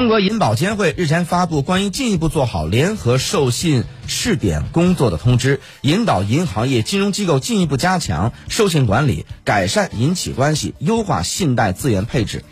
中国银保监会日前发布关于进一步做好联合授信试点工作的通知引导银行业金融机构进一步加强授信管理改善银企关系优化信贷资源配置。